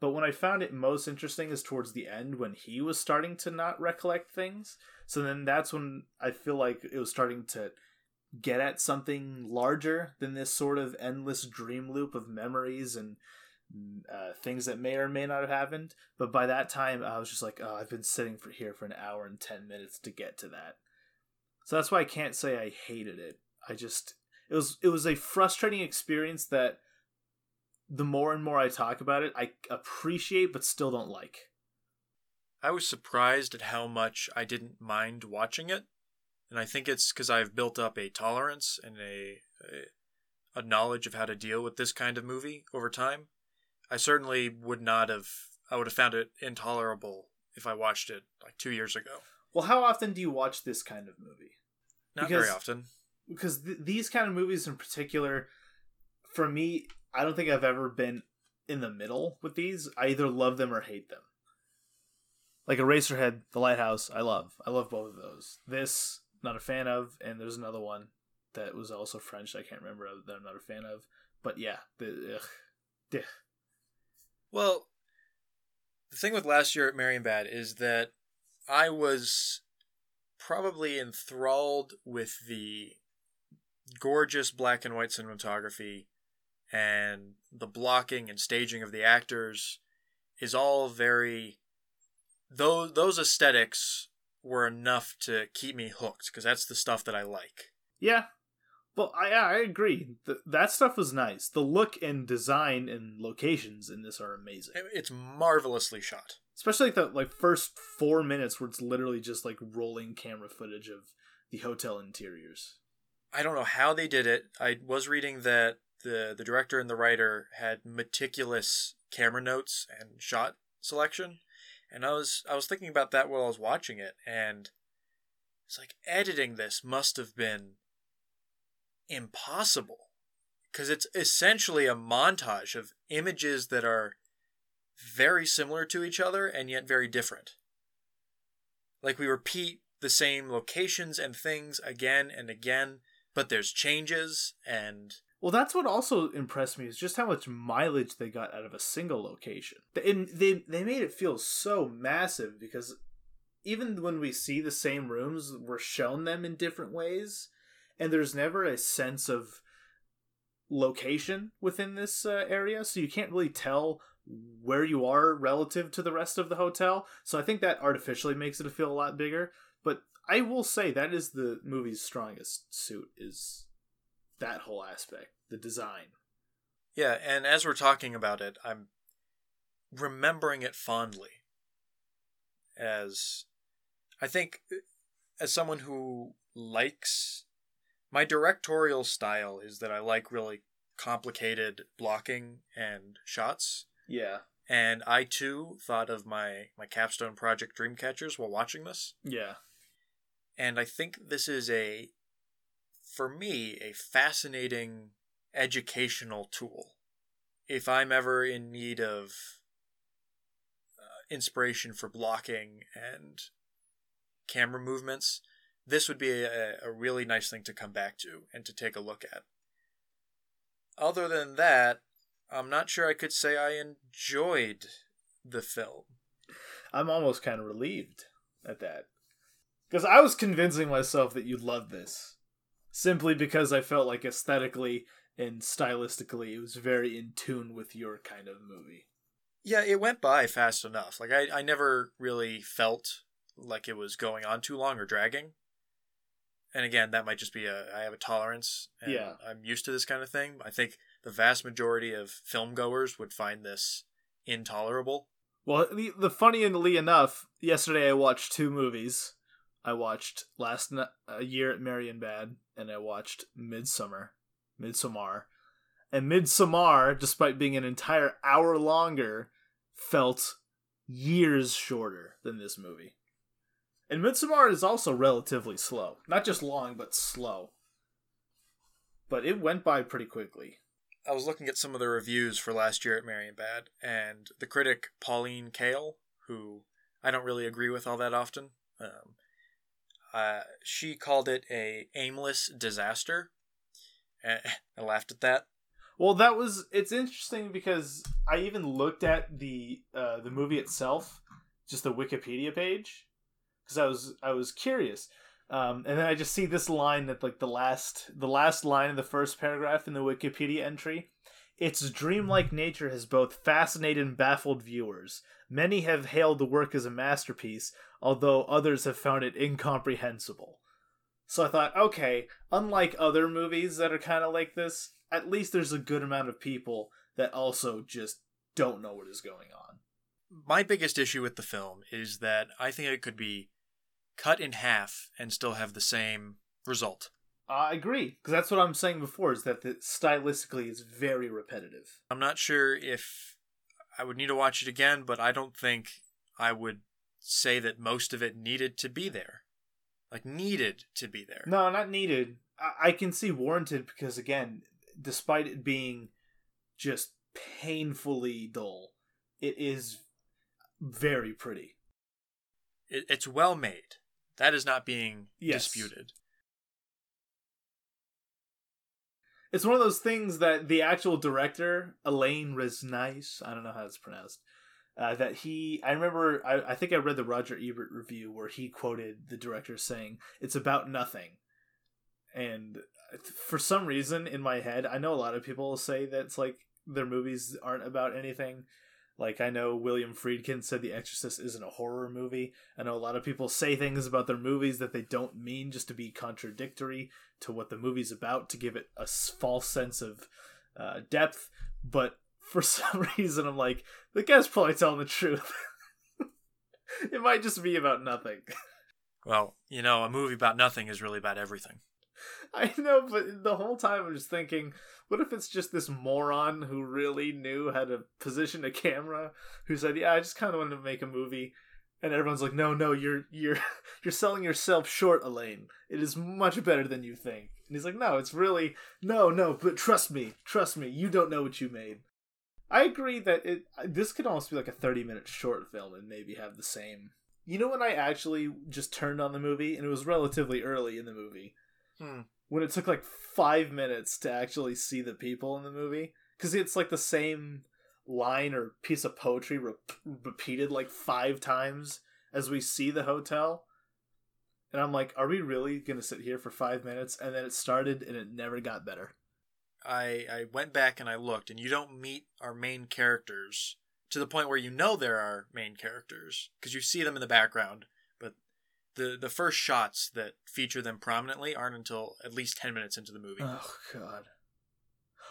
But when I found it most interesting is towards the end when he was starting to not recollect things. So then that's when I feel like it was starting to get at something larger than this sort of endless dream loop of memories and uh, things that may or may not have happened. But by that time, I was just like, oh, I've been sitting for here for an hour and 10 minutes to get to that. So that's why I can't say I hated it. I just it was it was a frustrating experience that the more and more I talk about it, I appreciate but still don't like. I was surprised at how much I didn't mind watching it, and I think it's because I've built up a tolerance and a, a a knowledge of how to deal with this kind of movie over time. I certainly would not have. I would have found it intolerable if I watched it like two years ago. Well, how often do you watch this kind of movie? Not Because- very often. Because th- these kind of movies in particular, for me, I don't think I've ever been in the middle with these. I either love them or hate them. Like Eraserhead, The Lighthouse, I love. I love both of those. This, not a fan of, and there's another one that was also French. I can't remember that I'm not a fan of. But yeah, the ugh. Well, the thing with last year at Marienbad is that I was probably enthralled with the gorgeous black and white cinematography and the blocking and staging of the actors is all very those those aesthetics were enough to keep me hooked because that's the stuff that I like. Yeah. Well, I I agree. Th- that stuff was nice. The look and design and locations in this are amazing. It's marvelously shot. Especially like the like first four minutes where it's literally just like rolling camera footage of the hotel interiors. I don't know how they did it. I was reading that the the director and the writer had meticulous camera notes and shot selection, and I was I was thinking about that while I was watching it, and it's like editing this must have been impossible because it's essentially a montage of images that are very similar to each other and yet very different. Like we repeat the same locations and things again and again, but there's changes and Well, that's what also impressed me is just how much mileage they got out of a single location. And they they made it feel so massive because even when we see the same rooms, we're shown them in different ways, and there's never a sense of location within this uh, area, so you can't really tell where you are relative to the rest of the hotel. So I think that artificially makes it feel a lot bigger. But I will say that is the movie's strongest suit is that whole aspect, the design. Yeah, and as we're talking about it, I'm remembering it fondly. As I think, as someone who likes my directorial style, is that I like really complicated blocking and shots. Yeah. And I too thought of my my capstone project Dreamcatchers while watching this. Yeah. And I think this is a for me a fascinating educational tool. If I'm ever in need of uh, inspiration for blocking and camera movements, this would be a, a really nice thing to come back to and to take a look at. Other than that, I'm not sure I could say I enjoyed the film. I'm almost kind of relieved at that. Because I was convincing myself that you'd love this. Simply because I felt like aesthetically and stylistically it was very in tune with your kind of movie. Yeah, it went by fast enough. Like I, I never really felt like it was going on too long or dragging. And again, that might just be a I have a tolerance and Yeah. I'm used to this kind of thing. I think the vast majority of film goers would find this intolerable. Well, the, the funnily enough, yesterday I watched two movies. I watched Last a Year at Marienbad, and I watched Midsummer, Midsommar, and Midsommar, despite being an entire hour longer, felt years shorter than this movie. And Midsommar is also relatively slow, not just long, but slow. But it went by pretty quickly. I was looking at some of the reviews for last year at Marienbad, and the critic Pauline Kael, who I don't really agree with all that often, um, uh, she called it a aimless disaster. I laughed at that. Well, that was it's interesting because I even looked at the uh, the movie itself, just the Wikipedia page, because I was I was curious, um, and then I just see this line that like the last the last line of the first paragraph in the Wikipedia entry. Its dreamlike nature has both fascinated and baffled viewers. Many have hailed the work as a masterpiece, although others have found it incomprehensible. So I thought, okay, unlike other movies that are kind of like this, at least there's a good amount of people that also just don't know what is going on. My biggest issue with the film is that I think it could be cut in half and still have the same result. I agree, because that's what I'm saying before, is that the, stylistically it's very repetitive. I'm not sure if I would need to watch it again, but I don't think I would say that most of it needed to be there. Like, needed to be there. No, not needed. I, I can see warranted because, again, despite it being just painfully dull, it is very pretty. It, it's well made. That is not being Yes. disputed. It's one of those things that the actual director, Elaine Resnice, I don't know how it's pronounced, uh, that he, I remember, I, I think I read the Roger Ebert review where he quoted the director saying, it's about nothing. And for some reason in my head, I know a lot of people say that it's like their movies aren't about anything. Like I know William Friedkin said The Exorcist isn't a horror movie. I know a lot of people say things about their movies that they don't mean just to be contradictory to what the movie's about to give it a false sense of uh, depth. But for some reason, I'm like, the guy's probably telling the truth. it might just be about nothing. Well, you know, a movie about nothing is really about everything. I know, but the whole time I'm just thinking, what if it's just this moron who really knew how to position a camera, who said, "Yeah, I just kind of wanted to make a movie," and everyone's like, "No, no, you're you're you're selling yourself short, Elaine. It is much better than you think." And he's like, "No, it's really no, no, but trust me, trust me, you don't know what you made." I agree that it this could almost be like a 30 minute short film and maybe have the same. You know when I actually just turned on the movie and it was relatively early in the movie Hmm. when it took like five minutes to actually see the people in the movie because it's like the same line or piece of poetry re- repeated like five times as we see the hotel. And i'm like are we really gonna sit here for five minutes? And then it started and it never got better. I I went back and I looked, and you don't meet our main characters to the point where you know there are main characters because you see them in the background, the the first shots that feature them prominently aren't until at least ten minutes into the movie. oh god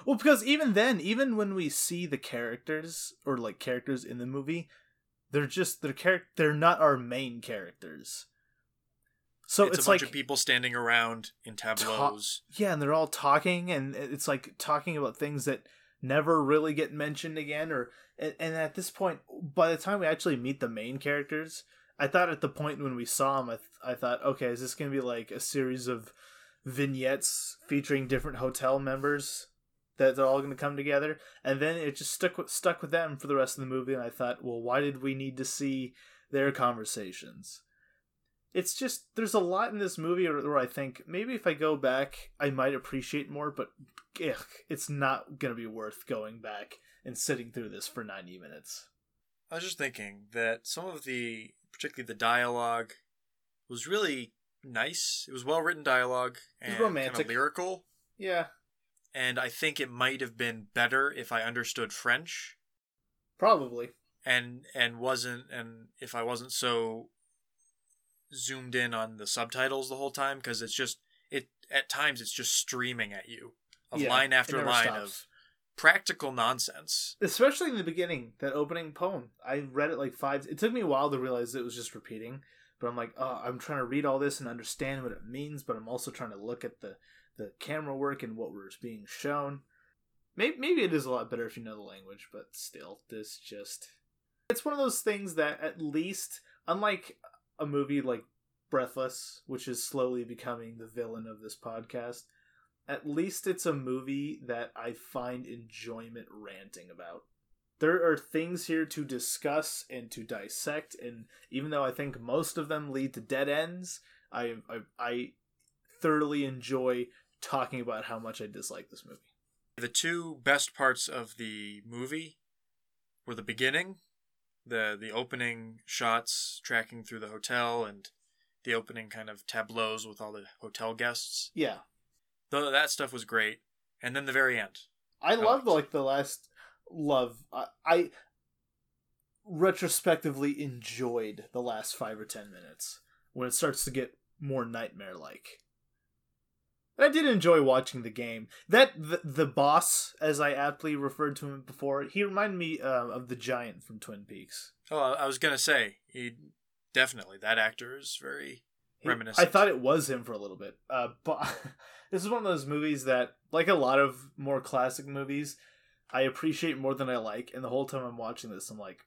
well because even then even when we see the characters or like characters in the movie they're just they're char- they're not our main characters so it's, it's, a bunch like of people standing around in tableaus. Yeah, and they're all talking, and it's like talking about things that never really get mentioned again. Or and and at this point, by the time we actually meet the main characters, I thought at the point when we saw them, I, th- I thought, okay, is this going to be like a series of vignettes featuring different hotel members that they're all going to come together? And then it just stuck with, stuck with them for the rest of the movie, and I thought, well, why did we need to see their conversations? it's just there's a lot in this movie where I think maybe if I go back I might appreciate more, but ugh, it's not gonna be worth going back and sitting through this for ninety minutes. I was just thinking that some of the, particularly the dialogue, was really nice. It was well written dialogue and kind romantic. of lyrical. Yeah, And I think it might have been better if I understood French probably. and and wasn't and if I wasn't so zoomed in on the subtitles the whole time because it's just it at times it's just streaming at you of Yeah, line after line of practical nonsense. especially in the beginning that opening poem i read it like five it took me a while to realize it was just repeating but i'm like oh i'm trying to read all this and understand what it means but i'm also trying to look at the the camera work and what was being shown maybe, maybe it is a lot better if you know the language but still this just it's one of those things that at least unlike a movie like breathless which is slowly becoming the villain of this podcast at least it's a movie that I find enjoyment ranting about. There are things here to discuss and to dissect, and even though I think most of them lead to dead ends, I I, I thoroughly enjoy talking about how much I dislike this movie. The two best parts of the movie were the beginning, the the opening shots tracking through the hotel and the opening kind of tableaus with all the hotel guests. Yeah, Though that stuff was great. And then the very end. I love liked. like the last love. I, I retrospectively enjoyed the last five or ten minutes when it starts to get more nightmare like. I did enjoy watching the game. That the, the boss, as I aptly referred to him before, he reminded me uh, of the giant from Twin Peaks. Oh, I was gonna say, he definitely that actor is very Reminiscent. I thought it was him for a little bit. Uh, but this is one of those movies that, like a lot of more classic movies, I appreciate more than I like. And the whole time I'm watching this, I'm like,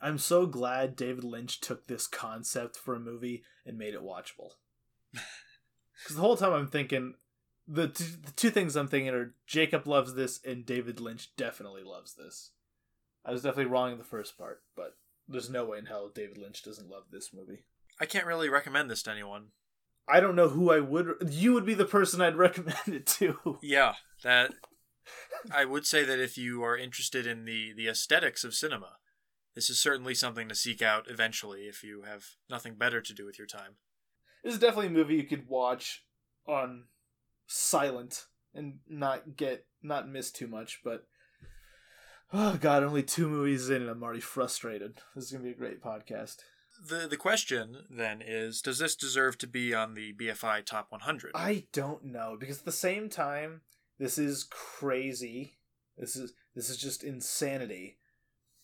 I'm so glad David Lynch took this concept for a movie and made it watchable. Because the whole time I'm thinking, the, t- the two things I'm thinking are Jacob loves this and David Lynch definitely loves this. I was definitely wrong in the first part, but there's no way in hell David Lynch doesn't love this movie. I can't really recommend this to anyone. I don't know who I would. You would be the person I'd recommend it to. Yeah, that I would say that if you are interested in the the aesthetics of cinema, this is certainly something to seek out eventually if you have nothing better to do with your time. This is definitely a movie you could watch on silent and not get not miss too much. But Oh god, only two movies in and I'm already frustrated. This is gonna be a great podcast. The the question then is does this deserve to be on the BFI top 100? I don't know because at the same time, this is crazy. This is this is just insanity.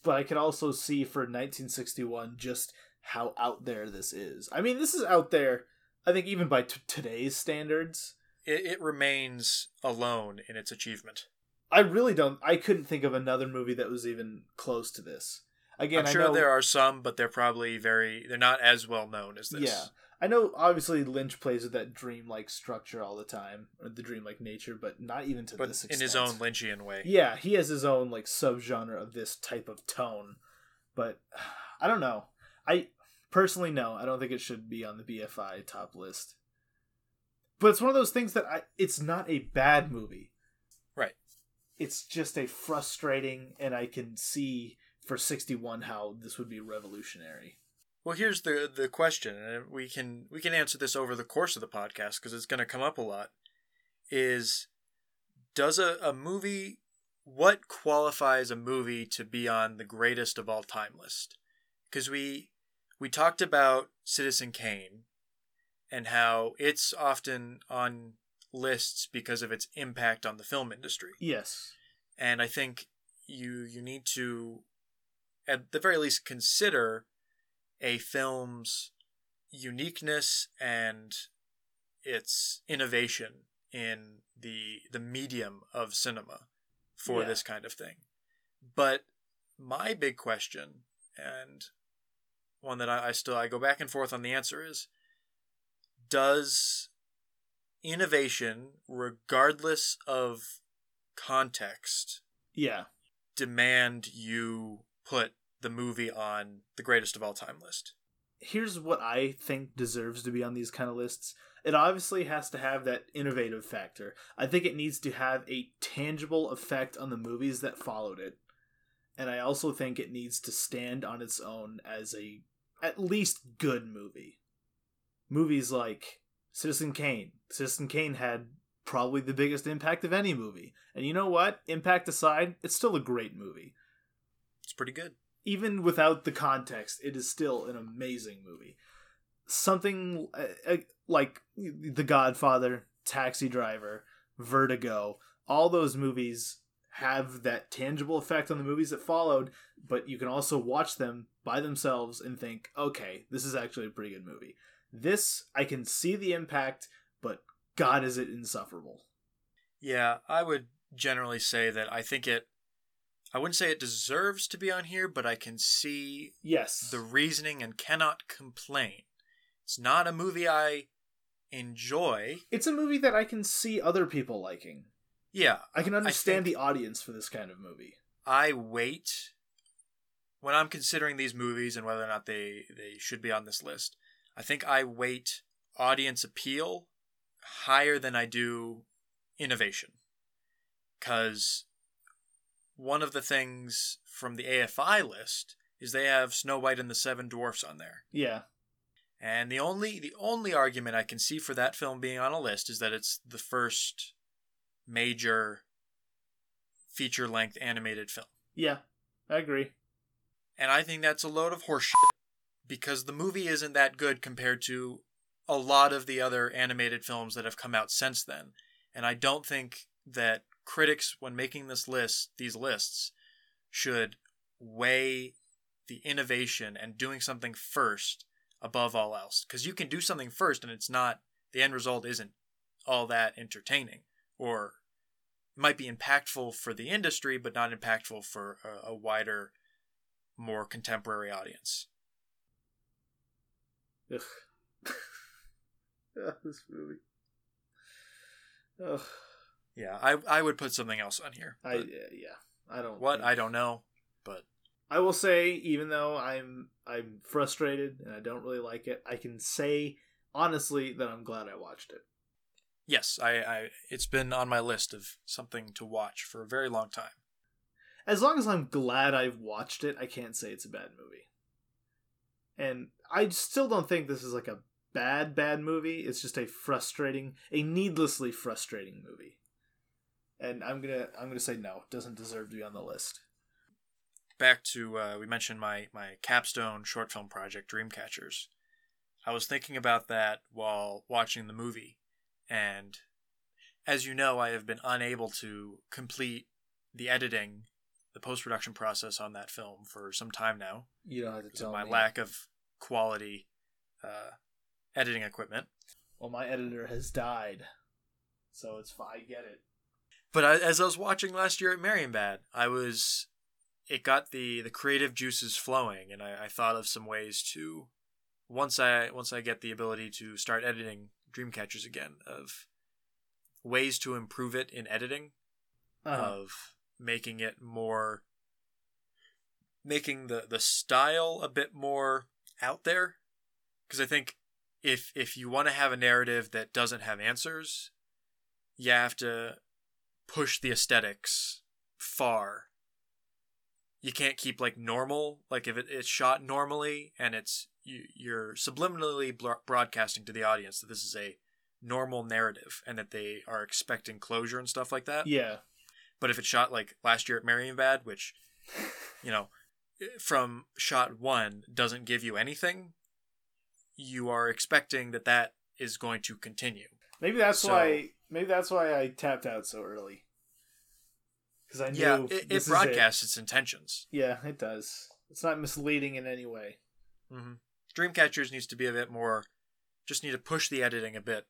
But I could also see for 1961 just how out there this is. I mean, this is out there. I think even by t- today's standards, It, it remains alone in its achievement. I really don't. I couldn't think of another movie that was even close to this. Again, I'm sure know, there are some, but they're probably very they're not as well known as this. Yeah, I know. Obviously, Lynch plays with that dream like structure all the time, or the dreamlike nature, but not even to but this in his own Lynchian way. Yeah, he has his own like subgenre of this type of tone, but I don't know. I personally no, I don't think it should be on the BFI top list. But it's one of those things that I it's not a bad movie. Right. It's just a frustrating and I can see for 61 how this would be revolutionary. Well, here's the the question, and we can we can answer this over the course of the podcast because it's going to come up a lot. Is does a, a movie what qualifies a movie to be on the greatest of all time list? Because we we talked about Citizen Kane and how it's often on lists because of its impact on the film industry Yes. and I think you you need to at the very least consider a film's uniqueness and its innovation in the the medium of cinema for Yeah. this kind of thing. But my big question and one that I, I still I go back and forth on the answer is does innovation regardless of context Yeah. demand you put the movie on the greatest of all time list. here's what I think deserves to be on these kind of lists. It obviously has to have that innovative factor. I think it needs to have a tangible effect on the movies that followed it. And I also think it needs to stand on its own as a at least good movie. Movies like Citizen Kane. Citizen Kane had probably the biggest impact of any movie. And you know what? Impact aside, it's still a great movie It's pretty good. even without the context, it is still an amazing movie. Something uh, uh, like The Godfather, Taxi Driver, Vertigo, all those movies have that tangible effect on the movies that followed, but you can also watch them by themselves and think, okay, this is actually a pretty good movie. This, I can see the impact, but God, is it insufferable. Yeah, I would generally say that I think it I wouldn't say it deserves to be on here, but I can see Yes. the reasoning and cannot complain. It's not a movie I enjoy. it's a movie that I can see other people liking. Yeah, I can understand think- the audience for this kind of movie. I wait when I'm considering these movies and whether or not they, they should be on this list. I think I weight audience appeal higher than I do innovation. Because one of the things from the AFI list is they have Snow White and the Seven Dwarfs on there. Yeah. And the only the only argument I can see for that film being on a list is that it's the first major feature length animated film. Yeah. I agree. And I think that's a load of horseshit because the movie isn't that good compared to a lot of the other animated films that have come out since then. And I don't think that critics, when making this list, these lists, should weigh the innovation and doing something first above all else. Because you can do something first and it's not, the end result isn't all that entertaining or might be impactful for the industry, but not impactful for a, a wider more contemporary audience. Ugh. This movie. Ugh. Yeah, I I would put something else on here. I yeah. I don't. what think- I don't know, but I will say, even though I'm I'm frustrated and I don't really like it, I can say honestly that I'm glad I watched it. yes, I, I it's been on my list of something to watch for a very long time. As long as I'm glad I've watched it, I can't say it's a bad movie. And I still don't think this is like a bad bad movie. It's just a frustrating, a needlessly frustrating movie. And I'm gonna I'm gonna say no, it doesn't deserve to be on the list. back to uh, we mentioned my my capstone short film project, Dreamcatchers. I was thinking about that while watching the movie, and as you know, I have been unable to complete the editing, the post production process on that film for some time now You don't have to tell my me. lack of quality uh, editing equipment. Well, my editor has died, so it's fine. I get it. But I, as I was watching last year at Marienbad, I was it got the the creative juices flowing, and I, I thought of some ways to once I once I get the ability to start editing Dreamcatchers again of ways to improve it in editing Uh-huh. of making it more making the the style a bit more out there because I think if if you want to have a narrative that doesn't have answers, you have to push the aesthetics far. You can't keep like normal, like if it, it's shot normally and it's you, you're subliminally bro- broadcasting to the audience that this is a normal narrative and that they are expecting closure and stuff like that. yeah. But if it's shot like last year at Marienbad, which you know, from shot one doesn't give you anything, you are expecting that that is going to continue. Maybe that's So- why. Maybe that's why I tapped out so early. Because I knew yeah, it, it broadcasts its intentions. Yeah, it does. It's not misleading in any way. hmm Dreamcatchers needs to be a bit more. Just need to push the editing a bit,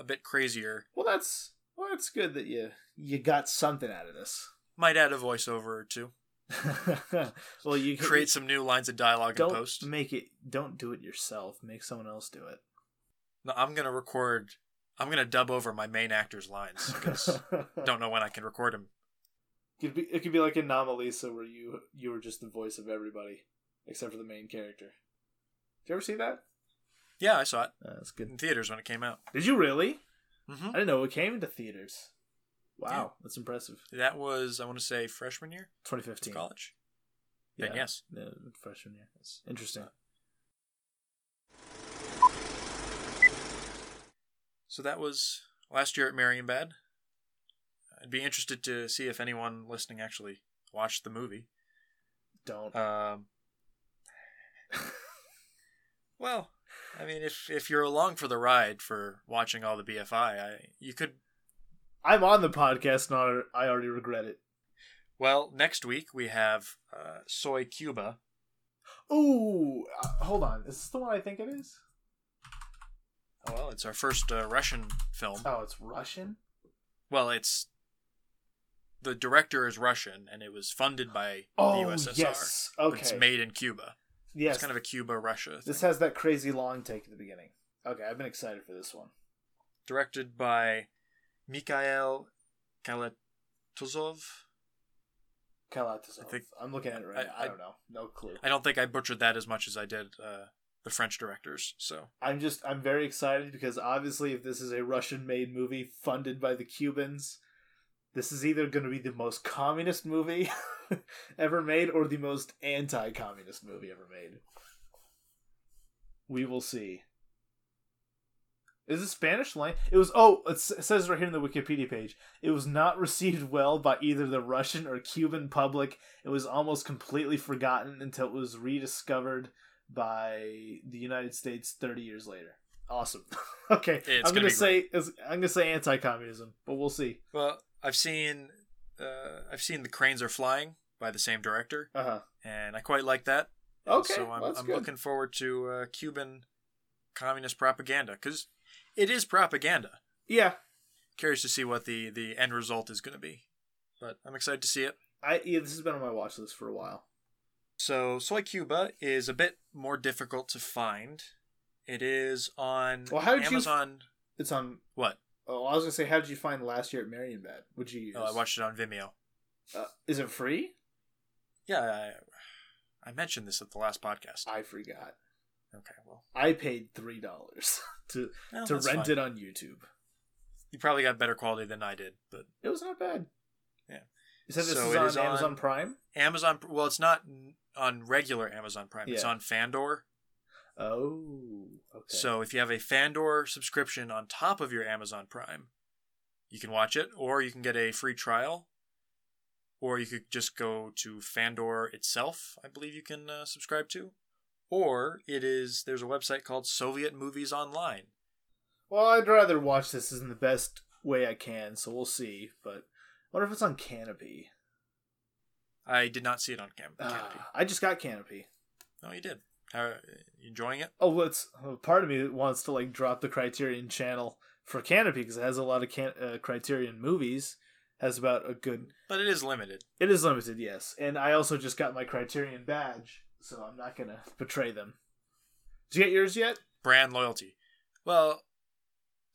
a bit crazier. Well, that's well, that's good that you you got something out of this. Might add a voiceover or two. well, you can- Create some new lines of dialogue in Don't post. make it. Don't do it yourself. Make someone else do it. No, I'm gonna record. I'm gonna dub over my main actor's lines because don't know when I can record them. Could be, it could be like Anomalisa, where you you were just the voice of everybody except for the main character. Did you ever see that? Yeah, I saw it Uh, that's good. in theaters when it came out. Did you really? hmm I didn't know it came into theaters. Wow, that's impressive. That was I want to say freshman year 2015. college. Then yes. Yeah, freshman year. That's Interesting. So that was last year at Marienbad. I'd be interested to see if anyone listening actually watched the movie. Don't. Um, well, I mean, if if you're along for the ride for watching all the BFI, I you could. I'm on the podcast, and I already regret it. Well, next week we have uh, Soy Cuba. Ooh, uh, hold on. Is this the one I think it is? Oh, well, it's our first uh, Russian film. Oh, it's Russian. Well, it's the director is Russian, and it was funded by Oh, the USSR. yes. Okay. it's made in Cuba. yes. It's kind of a Cuba Russia. This has that crazy long take at the beginning. Okay, I've been excited for this one. directed by Mikhail Kalatozov. Kalatazov. I think- I'm looking at it right I- now. I, I- don't know. No clue. I don't think I butchered that as much as I did uh, the French directors. So I'm just I'm very excited because obviously if this is a Russian made movie funded by the Cubans, this is either going to be the most communist movie ever made or the most anti-communist movie ever made. We will see. Is it Spanish line? It was. Oh, it says right here in the Wikipedia page. It was not received well by either the Russian or Cuban public. It was almost completely forgotten until it was rediscovered by the United States 30 years later. Awesome. okay, It's I'm gonna gonna say I'm gonna say anti-communism, but we'll see. well, I've seen uh, I've seen the Cranes Are Flying by the same director, Uh huh. and I quite like that. Okay, so I'm, that's I'm looking forward to uh, Cuban communist propaganda because it is propaganda. Yeah, Curious to see what the the end result is going to be, but I'm excited to see it. I yeah, this has been on my watch list for a while. So, Soy Cuba is a bit more difficult to find. It is on Well, how did you- It's on. What? Oh, I was gonna say, how did you find last year at Marienbad? Would you use? Oh, I watched it on Vimeo. Uh, is it free? Yeah, I, I mentioned this at the last podcast. I forgot. Okay, well, I paid three dollars to no, to rent fine. it on YouTube. You probably got better quality than I did, but It was not bad. Yeah. You said this So is it on is on- Amazon Prime. Amazon. Well, it's not on regular Amazon Prime. It's on Fandor. Oh, okay. So if you have a Fandor subscription on top of your Amazon Prime, you can watch it, or you can get a free trial. or you could just go to Fandor itself. I believe you can uh, subscribe to, or it is there's a website called Soviet Movies Online. Well, I'd rather watch this in the best way I can, so we'll see. But I wonder if it's on Kanopy. I did not see it on Cam- Ah, Kanopy. I just got Kanopy. Oh, you did. How, you enjoying it? Oh, it's part of me that wants to like drop the Criterion channel for Kanopy because it has a lot of can- uh, Criterion movies. Has about a good. But it is limited. It is limited, yes, and I also just got my Criterion badge, so I'm not gonna betray them. Did you get yours yet? Brand loyalty. Well,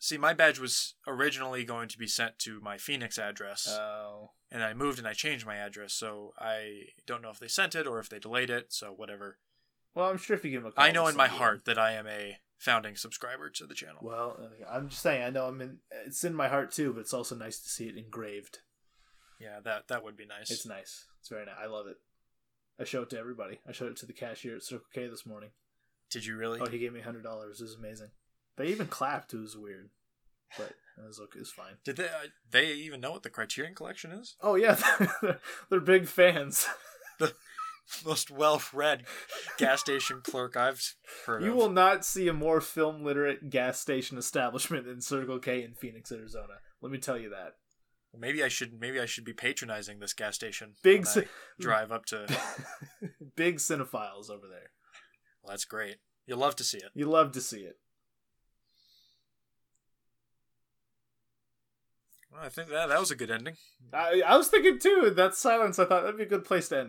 see, my badge was originally going to be sent to my Phoenix address, Oh, and I moved and I changed my address, so I don't know if they sent it or if they delayed it. So whatever. well, I'm sure if you give them a call, I know in my you heart that I am a founding subscriber to the channel. Well, I'm just saying. I know I'm in. It's in my heart too, but it's also nice to see it engraved. Yeah, that that would be nice. It's nice. It's very nice. I love it. I show it to everybody. I showed it to the cashier at Circle K this morning. Did you really? Oh, he gave me hundred dollars. It was amazing. They even clapped. It was weird, but it was okay. It was fine. Did they? Uh, they even know what the Criterion Collection is? Oh yeah, they're, they're big fans. The most well-read gas station clerk I've heard You of. will not see a more film literate gas station establishment than Circle K in Phoenix, Arizona. Let me tell you that. Maybe I should. Maybe I should be patronizing this gas station. Big, I drive up to. big cinephiles over there. Well, that's great. You'll love to see it. You love to see it. Well, I think that that was a good ending. I, I was thinking too. That silence, I thought that'd be a good place to end.